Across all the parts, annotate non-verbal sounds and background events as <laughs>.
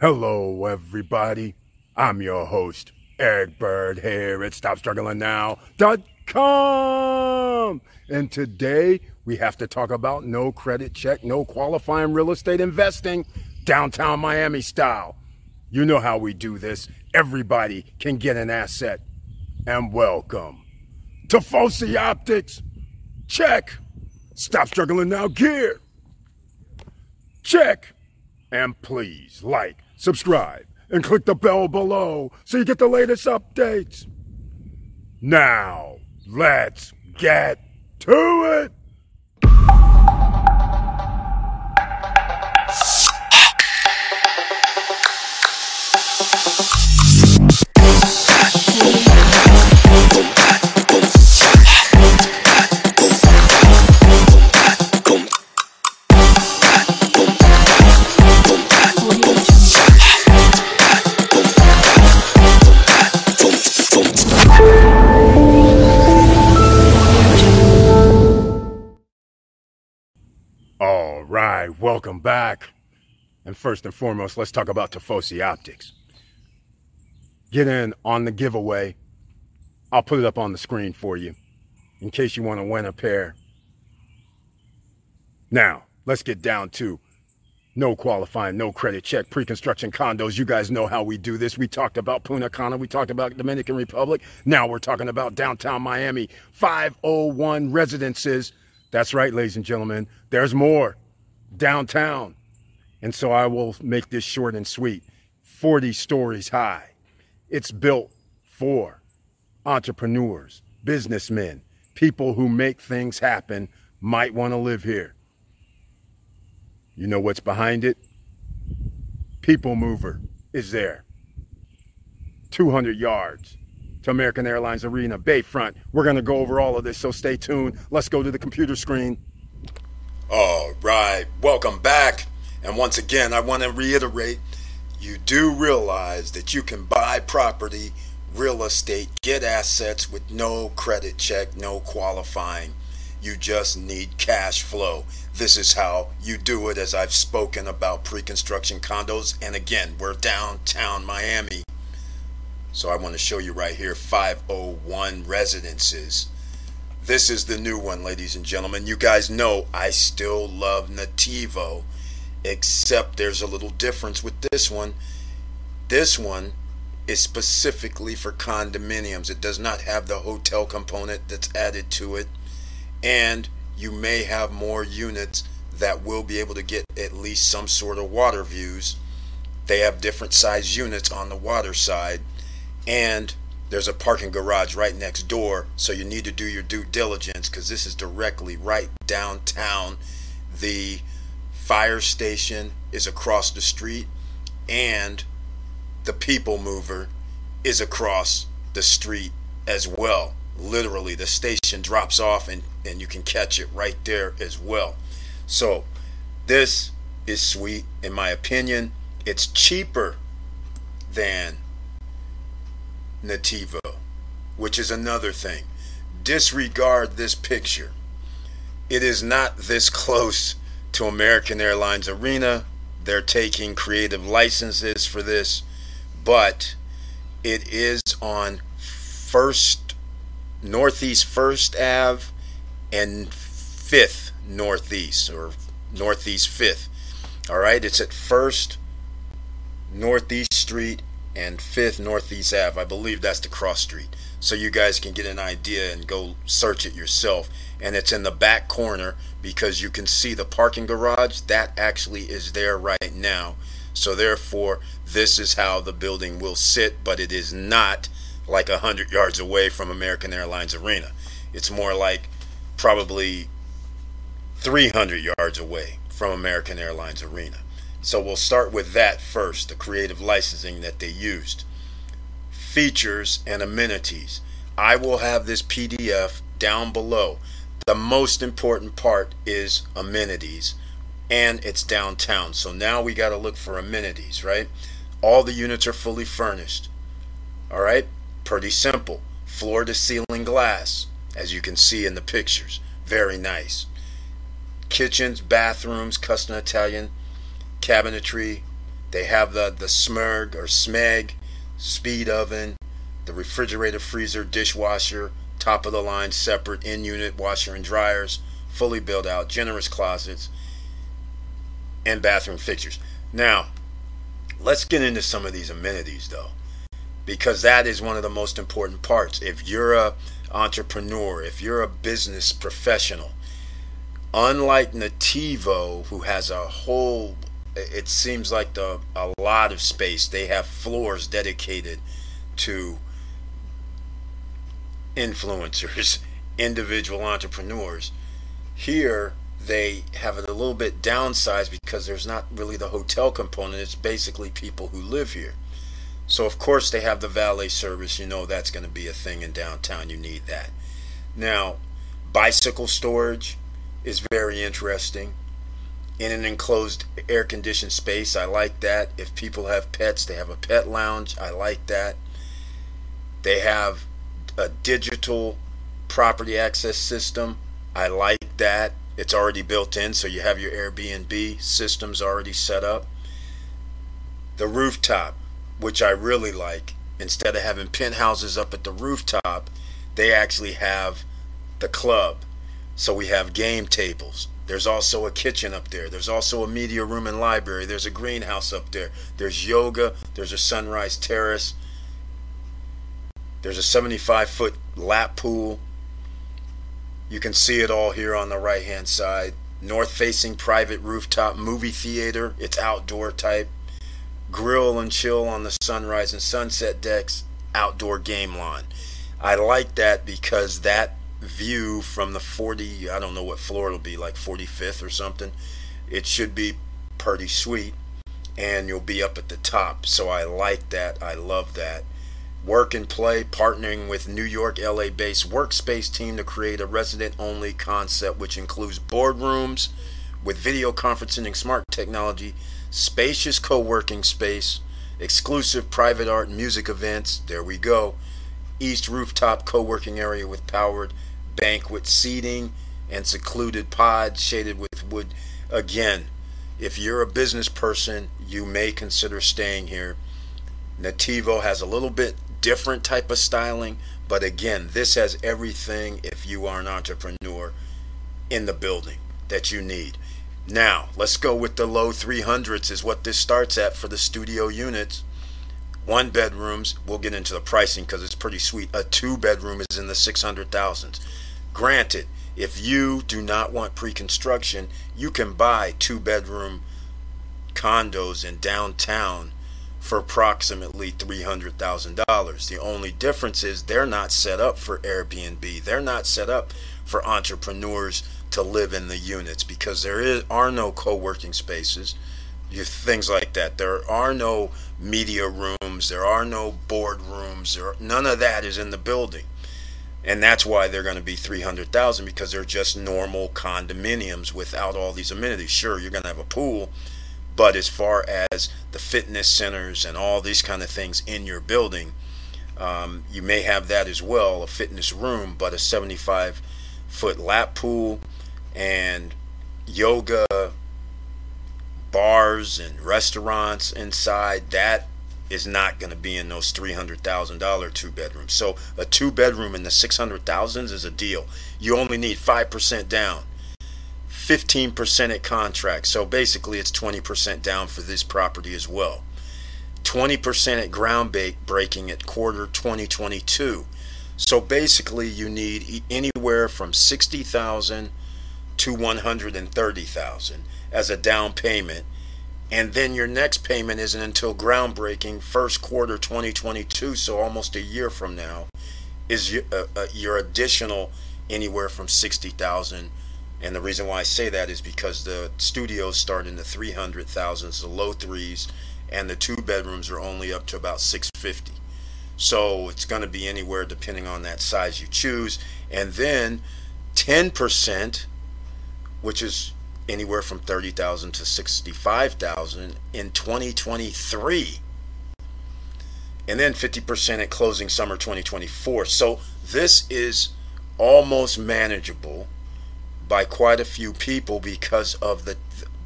Hello, everybody. I'm your host, Eric Bird, here at StopStrugglingNow.com. And today we have to talk about no credit check, no qualifying real estate investing, downtown Miami style. You know how we do this. Everybody can get an asset. And welcome to Tifosi Optics. Check. Stop struggling now gear. Check. And please like, subscribe, and click the bell below so you get the latest updates. Now, let's get to it. Welcome back. And first and foremost, let's talk about Tifosi Optics. Get in on the giveaway. I'll put it up on the screen for you in case you want to win a pair. Now, let's get down to no qualifying, no credit check, pre construction condos. You guys know how we do this. We talked about Punta Cana, we talked about Dominican Republic. Now we're talking about downtown Miami, 501 residences. That's right, ladies and gentlemen. There's more downtown. And so I will make this short and sweet 40 stories high. It's built for entrepreneurs, businessmen, people who make things happen, might want to live here. You know what's behind it? People Mover is there. 200 yards to American Airlines Arena, Bayfront. We're going to go over all of this, so stay tuned. Let's go to the computer screen. All right, welcome back. And once again, I want to reiterate you do realize that you can buy property, real estate, get assets with no credit check, no qualifying. You just need cash flow. This is how you do it, as I've spoken about pre construction condos. And again, we're downtown Miami. So I want to show you right here 501 residences. This is the new one, ladies and gentlemen. You guys know I still love Natiivo, except there's a little difference with this one. This one is specifically for condominiums. It does not have the hotel component that's added to it. And you may have more units that will be able to get at least some sort of water views. They have different size units on the water side and there's a parking garage right next door so you need to do your due diligence because this is directly right downtown. The fire station is across the street and the people mover is across the street as well. Literally the station drops off and, and you can catch it right there as well. So this is sweet in my opinion. It's cheaper than Natiivo, which is another thing. Disregard this picture. It is not this close to American Airlines Arena. They're taking creative licenses for this, but it is on First Northeast First Ave and Fifth Northeast or Northeast Fifth. All right, it's at First Northeast Street and 5th Northeast Ave. I believe that's the cross street. So you guys can get an idea and go search it yourself. And it's in the back corner because you can see the parking garage. That actually is there right now. So therefore, this is how the building will sit, but it is not like 100 yards away from American Airlines Arena. It's more like probably 300 yards away from American Airlines Arena. So we'll start with that first, the creative licensing that they used. Features and amenities. I will have this PDF down below. The most important part is amenities and it's downtown. So now we got to look for amenities, right? All the units are fully furnished. All right? Pretty simple. Floor to ceiling glass, as you can see in the pictures. Very nice. Kitchens, bathrooms, custom Italian cabinetry. They have the, the Smurg or Smeg speed oven, the refrigerator, freezer, dishwasher, top of the line, separate in unit washer and dryers, fully built out, generous closets, and bathroom fixtures. Now, let's get into some of these amenities though, because that is one of the most important parts. If you're a entrepreneur, if you're a business professional, unlike Natiivo, who has a whole, it seems like the a lot of space. They have floors dedicated to influencers, <laughs> individual entrepreneurs. Here, they have it a little bit downsized because there's not really the hotel component. It's basically people who live here. So, of course, they have the valet service. You know that's going to be a thing in downtown. You need that. Now, bicycle storage is very interesting. In an enclosed air conditioned space, I like that. If people have pets, they have a pet lounge. I like that. They have a digital property access system. I like that. It's already built in, so you have your Airbnb systems already set up. The rooftop, which I really like, instead of having penthouses up at the rooftop, they actually have the club. So we have game tables. There's also a kitchen up there. There's also a media room and library. There's a greenhouse up there. There's yoga. There's a sunrise terrace. There's a 75 foot lap pool. You can see it all here on the right hand side. North facing private rooftop movie theater. It's outdoor type. Grill and chill on the sunrise and sunset decks. Outdoor game lawn. I like that because that view from the 40, I don't know what floor it'll be, like 45th or something, it should be pretty sweet. And you'll be up at the top. So I like that. I love that work and play, partnering with New York, LA based workspace team to create a resident only concept which includes boardrooms with video conferencing and smart technology, spacious co working space, exclusive private art and music events. There we go. East rooftop co working area with powered banquet seating and secluded pods shaded with wood. Again, if you're a business person, you may consider staying here. Natiivo has a little bit different type of styling. But again, this has everything if you are an entrepreneur in the building that you need. Now, let's go with the low 300s is what this starts at for the studio units. One bedrooms, we'll get into the pricing because it's pretty sweet. A two bedroom is in the 600,000s. Granted, if you do not want pre-construction, you can buy two bedroom condos in downtown for approximately $300,000. The only difference is they're not set up for Airbnb. They're not set up for entrepreneurs to live in the units because there is, are no co-working spaces, you, things like that. There are no media rooms. There are no board rooms. There none of that is in the building. And that's why they're going to be 300,000 because they're just normal condominiums without all these amenities. Sure, you're going to have a pool, but as far as the fitness centers and all these kind of things in your building, um, you may have that as well, a fitness room, but a 75 foot lap pool and yoga bars and restaurants inside that is not going to be in those $300,000 two bedrooms. So a two bedroom in the 600,000s is a deal. You only need 5% down 15% at contract. So basically, it's 20% down for this property as well. 20% at ground breaking at quarter 2022. So basically, you need anywhere from 60,000 to 130,000 as a down payment. And then your next payment isn't until groundbreaking first quarter 2022, so almost a year from now, is your, uh, uh, your additional anywhere from 60,000 and the reason why I say that is because the studios start in the 300,000s, the low threes, and the two bedrooms are only up to about 650. So it's going to be anywhere depending on that size you choose. And then 10%, which is anywhere from 30,000 to 65,000 in 2023. And then 50% at closing summer 2024. So this is almost manageable by quite a few people because of the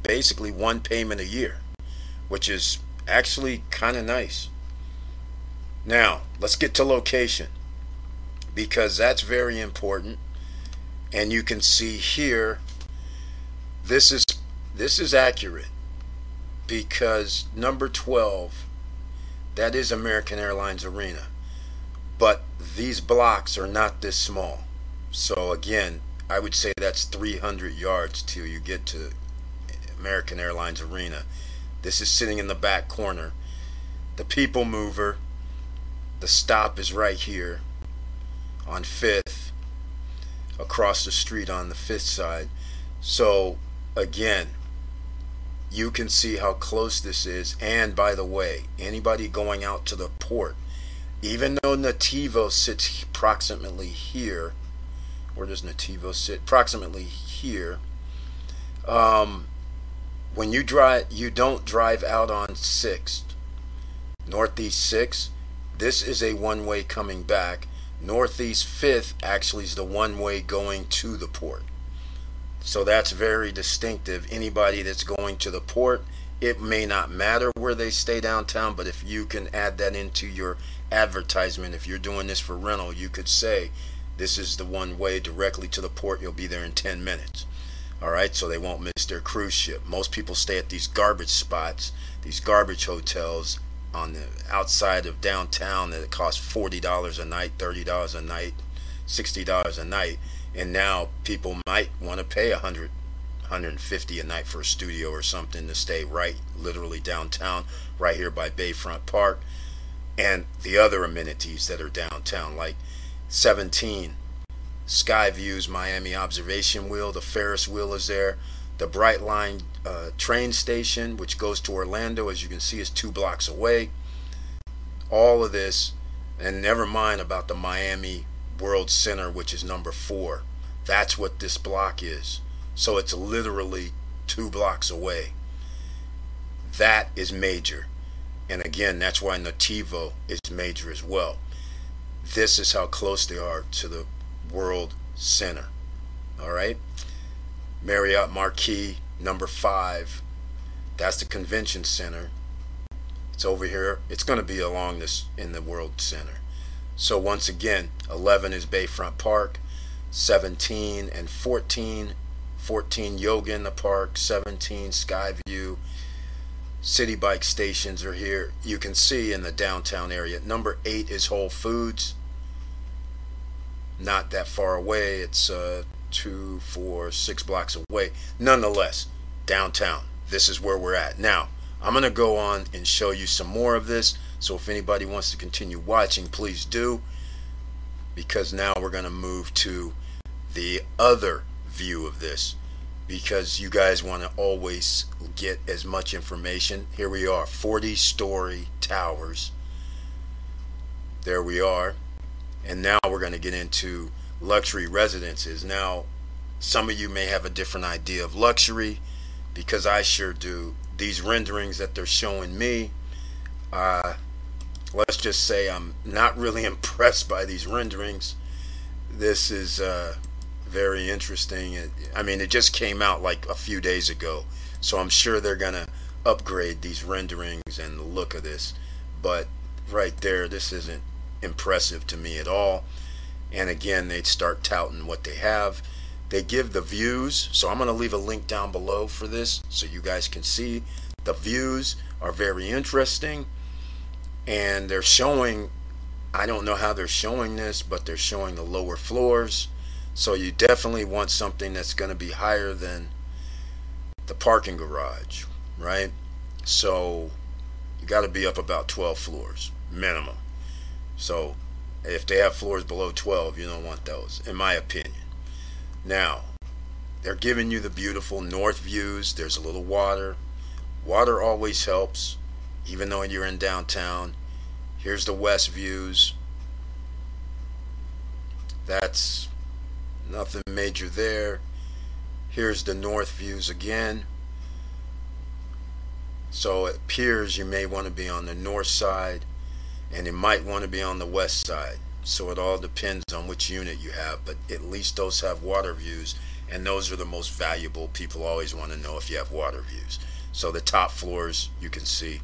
basically one payment a year, which is actually kind of nice. Now, let's get to location because that's very important. And you can see here this is this is accurate because number 12 that is American Airlines Arena. But these blocks are not this small. So again, I would say that's 300 yards till you get to American Airlines Arena. This is sitting in the back corner. The people mover, the stop is right here on 5th, across the street on the 5th side. So, again, you can see how close this is. And by the way, anybody going out to the port, even though Natiivo sits approximately here, where does Natiivo sit? Approximately here. Um, when you drive, you don't drive out on 6th, Northeast 6th. This is a one-way coming back. Northeast 5th actually is the one-way going to the port. So that's very distinctive. Anybody that's going to the port, it may not matter where they stay downtown, but if you can add that into your advertisement, if you're doing this for rental, you could say, this is the one way directly to the port. You'll be there in 10 minutes. All right, so they won't miss their cruise ship. Most people stay at these garbage spots, these garbage hotels on the outside of downtown that cost $40 a night, $30 a night, $60 a night and now people might want to pay 100 150 a night for a studio or something to stay right literally downtown right here by bayfront park and the other amenities that are downtown like 17 sky views miami observation wheel the ferris wheel is there the brightline uh, train station which goes to orlando as you can see is two blocks away. All of this and never mind about the miami World Center, which is number four. That's what this block is. So it's literally two blocks away. That is major. And again, that's why Natiivo is major as well. This is how close they are to the World Center. All right? Marriott Marquis, number five. That's the convention center. It's over here. It's going to be along this in the World Center. So once again, 11 is Bayfront Park, 17 and 14, 14 Yoga in the Park, 17 Skyview. City bike stations are here. You can see in the downtown area. Number 8 is Whole Foods. Not that far away. It's uh, two, four, six blocks away. Nonetheless, downtown. This is where we're at. Now, I'm going to go on and show you some more of this. So if anybody wants to continue watching, please do. Because now we're going to move to the other view of this. Because you guys want to always get as much information. Here we are 40 story towers. There we are. And now we're going to get into luxury residences. Now, some of you may have a different idea of luxury because I sure do. These renderings that they're showing me, uh, let's just say I'm not really <laughs> impressed by these renderings. This is uh, very interesting. I mean, it just came out like a few days ago, so I'm sure they're gonna upgrade these renderings and the look of this. But right there, this isn't impressive to me at all. And again, they'd start touting what they have. They give the views, so I'm to leave a link down below for this so you guys can see. The views are very interesting and they're showing I don't know how they're showing this but they're showing the lower floors. So you definitely want something that's going to be higher than the parking garage right? So you got to be up about 12 floors minimum. So if they have floors below 12 you don't want those in my opinion. Now they're giving you the beautiful north views. There's a little water. Water always helps even though you're in downtown Here's the west views. That's nothing major there. Here's the north views again. So it appears you may want to be on the north side and you might want to be on the west side. So it all depends on which unit you have, but at least those have water views and those are the most valuable. People always want to know if you have water views. So the top floors you can see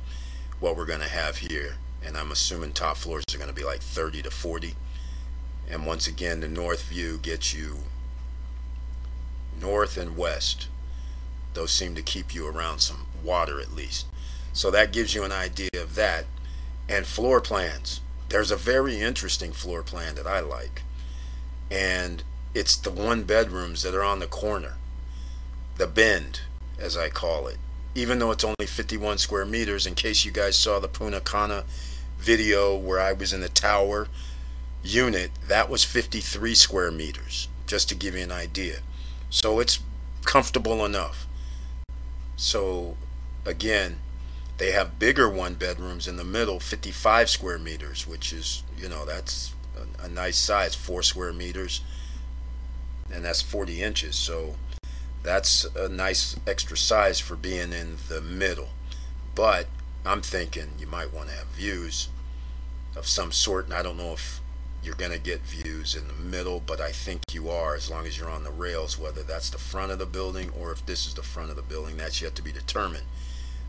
what we're going to have here. And I'm assuming top floors are going to be like 30 to 40. And once again, the north view gets you north and west. Those seem to keep you around some water at least. So that gives you an idea of that. And floor plans. There's a very interesting floor plan that I like. And it's the one bedrooms that are on the corner. The bend, as I call it. Even though it's only 51 square meters, in case you guys saw the Punta Cana video where I was in the tower unit, that was 53 square meters, just to give you an idea. So it's comfortable enough. So again, they have bigger one bedrooms in the middle, 55 square meters, which is, you know, that's a, a nice size, four square meters, and that's 40 inches. So that's a nice extra size for being in the middle. But I'm thinking you might want to have views of some sort, and I don't know if you're going to get views in the middle, but I think you are as long as you're on the rails, whether that's the front of the building or if this is the front of the building, that's yet to be determined.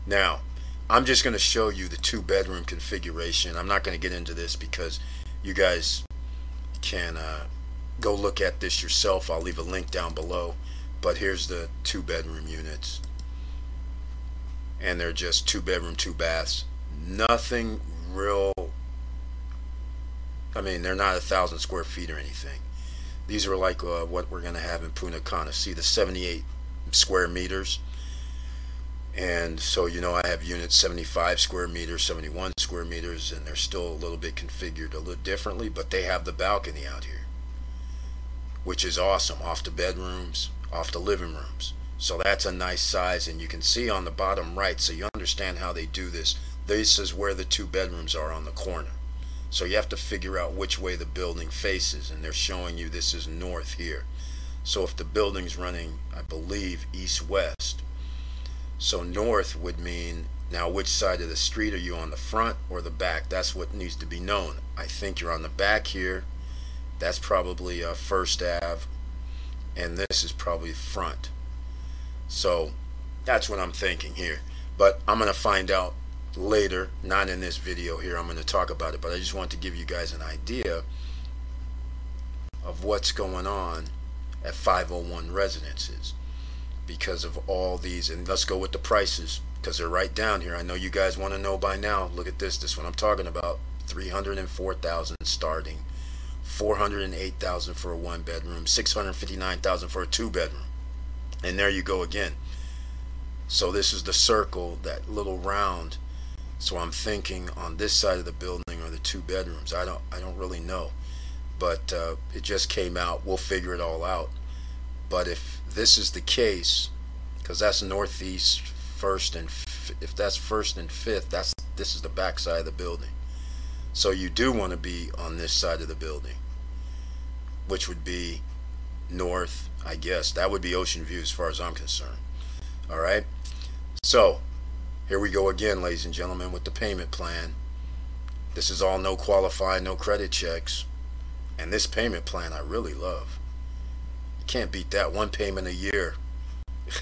Now, I'm just going to show you the two bedroom configuration. I'm not going to get into this because you guys can uh, go look at this yourself. I'll leave a link down below. But here's the two bedroom units. And they're just two bedroom, two baths. Nothing real I mean, they're not a thousand square feet or anything. These are like uh, what we're going to have in Punta Cana. See the 78 square meters? And so, you know, I have units 75 square meters, 71 square meters, and they're still a little bit configured a little differently, but they have the balcony out here, which is awesome, off the bedrooms, off the living rooms. So that's a nice size, and you can see on the bottom right, so you understand how they do this. This is where the two bedrooms are on the corner. So you have to figure out which way the building faces, and they're showing you this is north here. So if the building's running, I believe, east-west, so north would mean now which side of the street are you on the front or the back? That's what needs to be known. I think you're on the back here. That's probably uh, First Ave, and this is probably front. So that's what I'm thinking here. But I'm going to find out later, not in this video here. I'm going to talk about it, but I just want to give you guys an idea of what's going on at 501 residences because of all these. And let's go with the prices because they're right down here. I know you guys want to know by now. Look at this. This one I'm talking about. 304,000 starting, 408,000 for a one bedroom, 659,000 for a two bedroom. And there you go again. So this is the circle, that little round so I'm thinking on this side of the building are the two bedrooms. I don't I don't really know, but uh, it just came out. We'll figure it all out. But if this is the case, because that's northeast first and if that's first and fifth, that's this is the back side of the building. So you do want to be on this side of the building, which would be north, I guess. That would be Ocean View as far as I'm concerned. All right. So here we go again, ladies and gentlemen, with the payment plan. This is all no qualify, no credit checks. And this payment plan I really love. You can't beat that. One payment a year <laughs>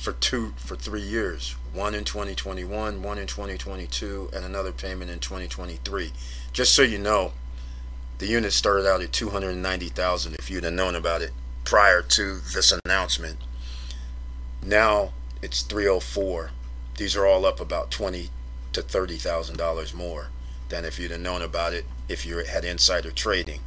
for two for three years. One in 2021, one in 2022, and another payment in 2023. Just so you know, the unit started out at 290,000 if you'd have known about it prior to this announcement. Now it's 304 these are all up about twenty to thirty thousand dollars more than if you'd have known about it if you had insider trading.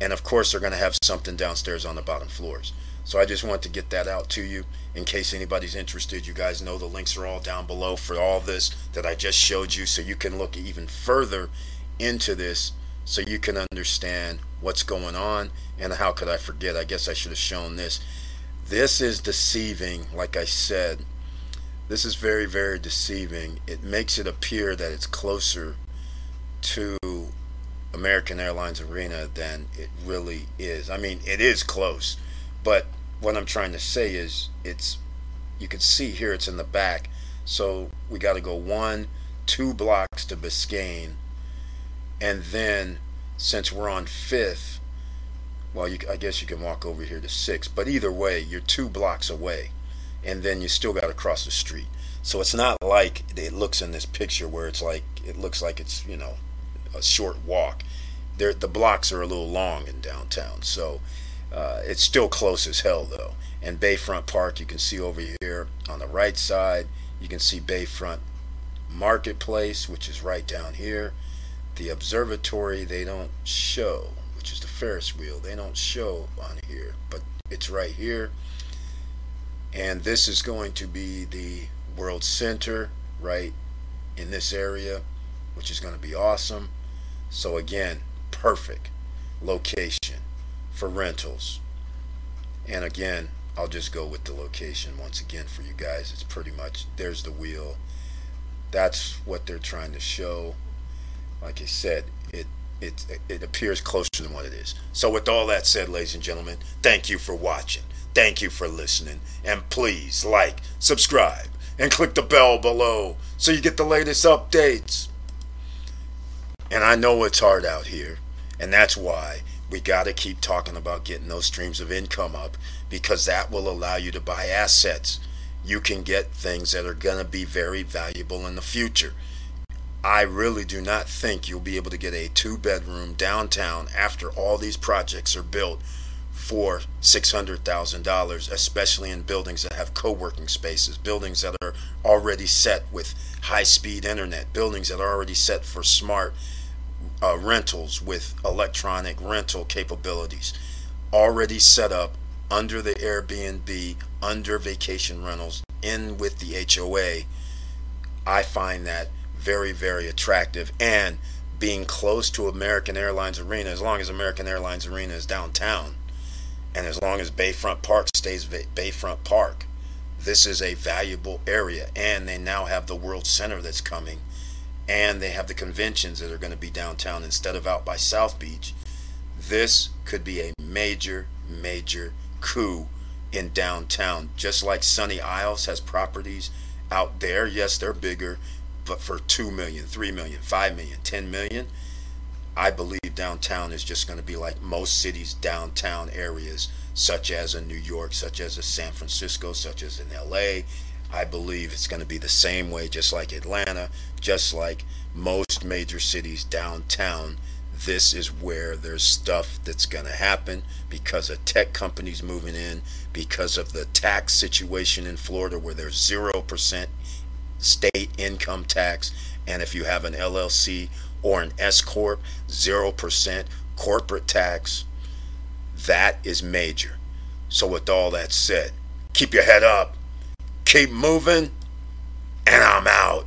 And of course, they're going to have something downstairs on the bottom floors. So I just want to get that out to you in case anybody's interested. You guys know the links are all down below for all this that I just showed you so you can look even further into this so you can understand what's going on and how could I forget? I guess I should have shown this. This is deceiving, like I said, this is very, very deceiving. It makes it appear that it's closer to American Airlines Arena than it really is. I mean, it is close, but what I'm trying to say is it's you can see here it's in the back. So we got to go one, two blocks to Biscayne, and then since we're on Fifth, well, you, I guess you can walk over here to Six. But either way, you're two blocks away and then you still got to cross the street. So it's not like it looks in this picture where it's like it looks like it's you know a short walk. There, the blocks are a little long in downtown, so uh, it's still close as hell though. And Bayfront Park, you can see over here on the right side, you can see Bayfront Marketplace, which is right down here. The observatory they don't show, which is the Ferris wheel, they don't show on here, but it's right here. And this is going to be the World Center right in this area, which is going to be awesome. So again, perfect location for rentals. And again, I'll just go with the location once again for you guys. It's pretty much there's the wheel. That's what they're trying to show. Like I said, it it it appears closer than what it is. So with all that said, ladies and gentlemen, thank you for watching. Thank you for listening. And please like, subscribe, and click the bell below so you get the latest updates. And I know it's hard out here, and that's why we got to keep talking about getting those streams of income up because that will allow you to buy assets. You can get things that are going to be very valuable in the future. I really do not think you'll be able to get a two bedroom downtown after all these projects are built for $600,000, especially in buildings that have co working spaces, buildings that are already set with high speed internet, buildings that are already set for smart uh, rentals with electronic rental capabilities, already set up under the Airbnb, under vacation rentals, in with the HOA. I find that very, very attractive. And being close to American Airlines Arena, as long as American Airlines Arena is downtown, and as long as Bayfront Park stays Bayfront Park, this is a valuable area. And they now have the World Center that's coming. And they have the conventions that are going to be downtown instead of out by South Beach. This could be a major, major coup in downtown. Just like Sunny Isles has properties out there. Yes, they're bigger, but for 2 million, 3 million, 5 million, 10 million I believe downtown is just going to be like most cities' downtown areas, such as in New York, such as in San Francisco, such as in LA. I believe it's going to be the same way, just like Atlanta, just like most major cities downtown. This is where there's stuff that's going to happen because of tech companies moving in, because of the tax situation in Florida where there's 0% state income tax. And if you have an LLC or an S corp, 0% corporate tax. That is major. So with all that said, keep your head up, keep moving, and I'm out.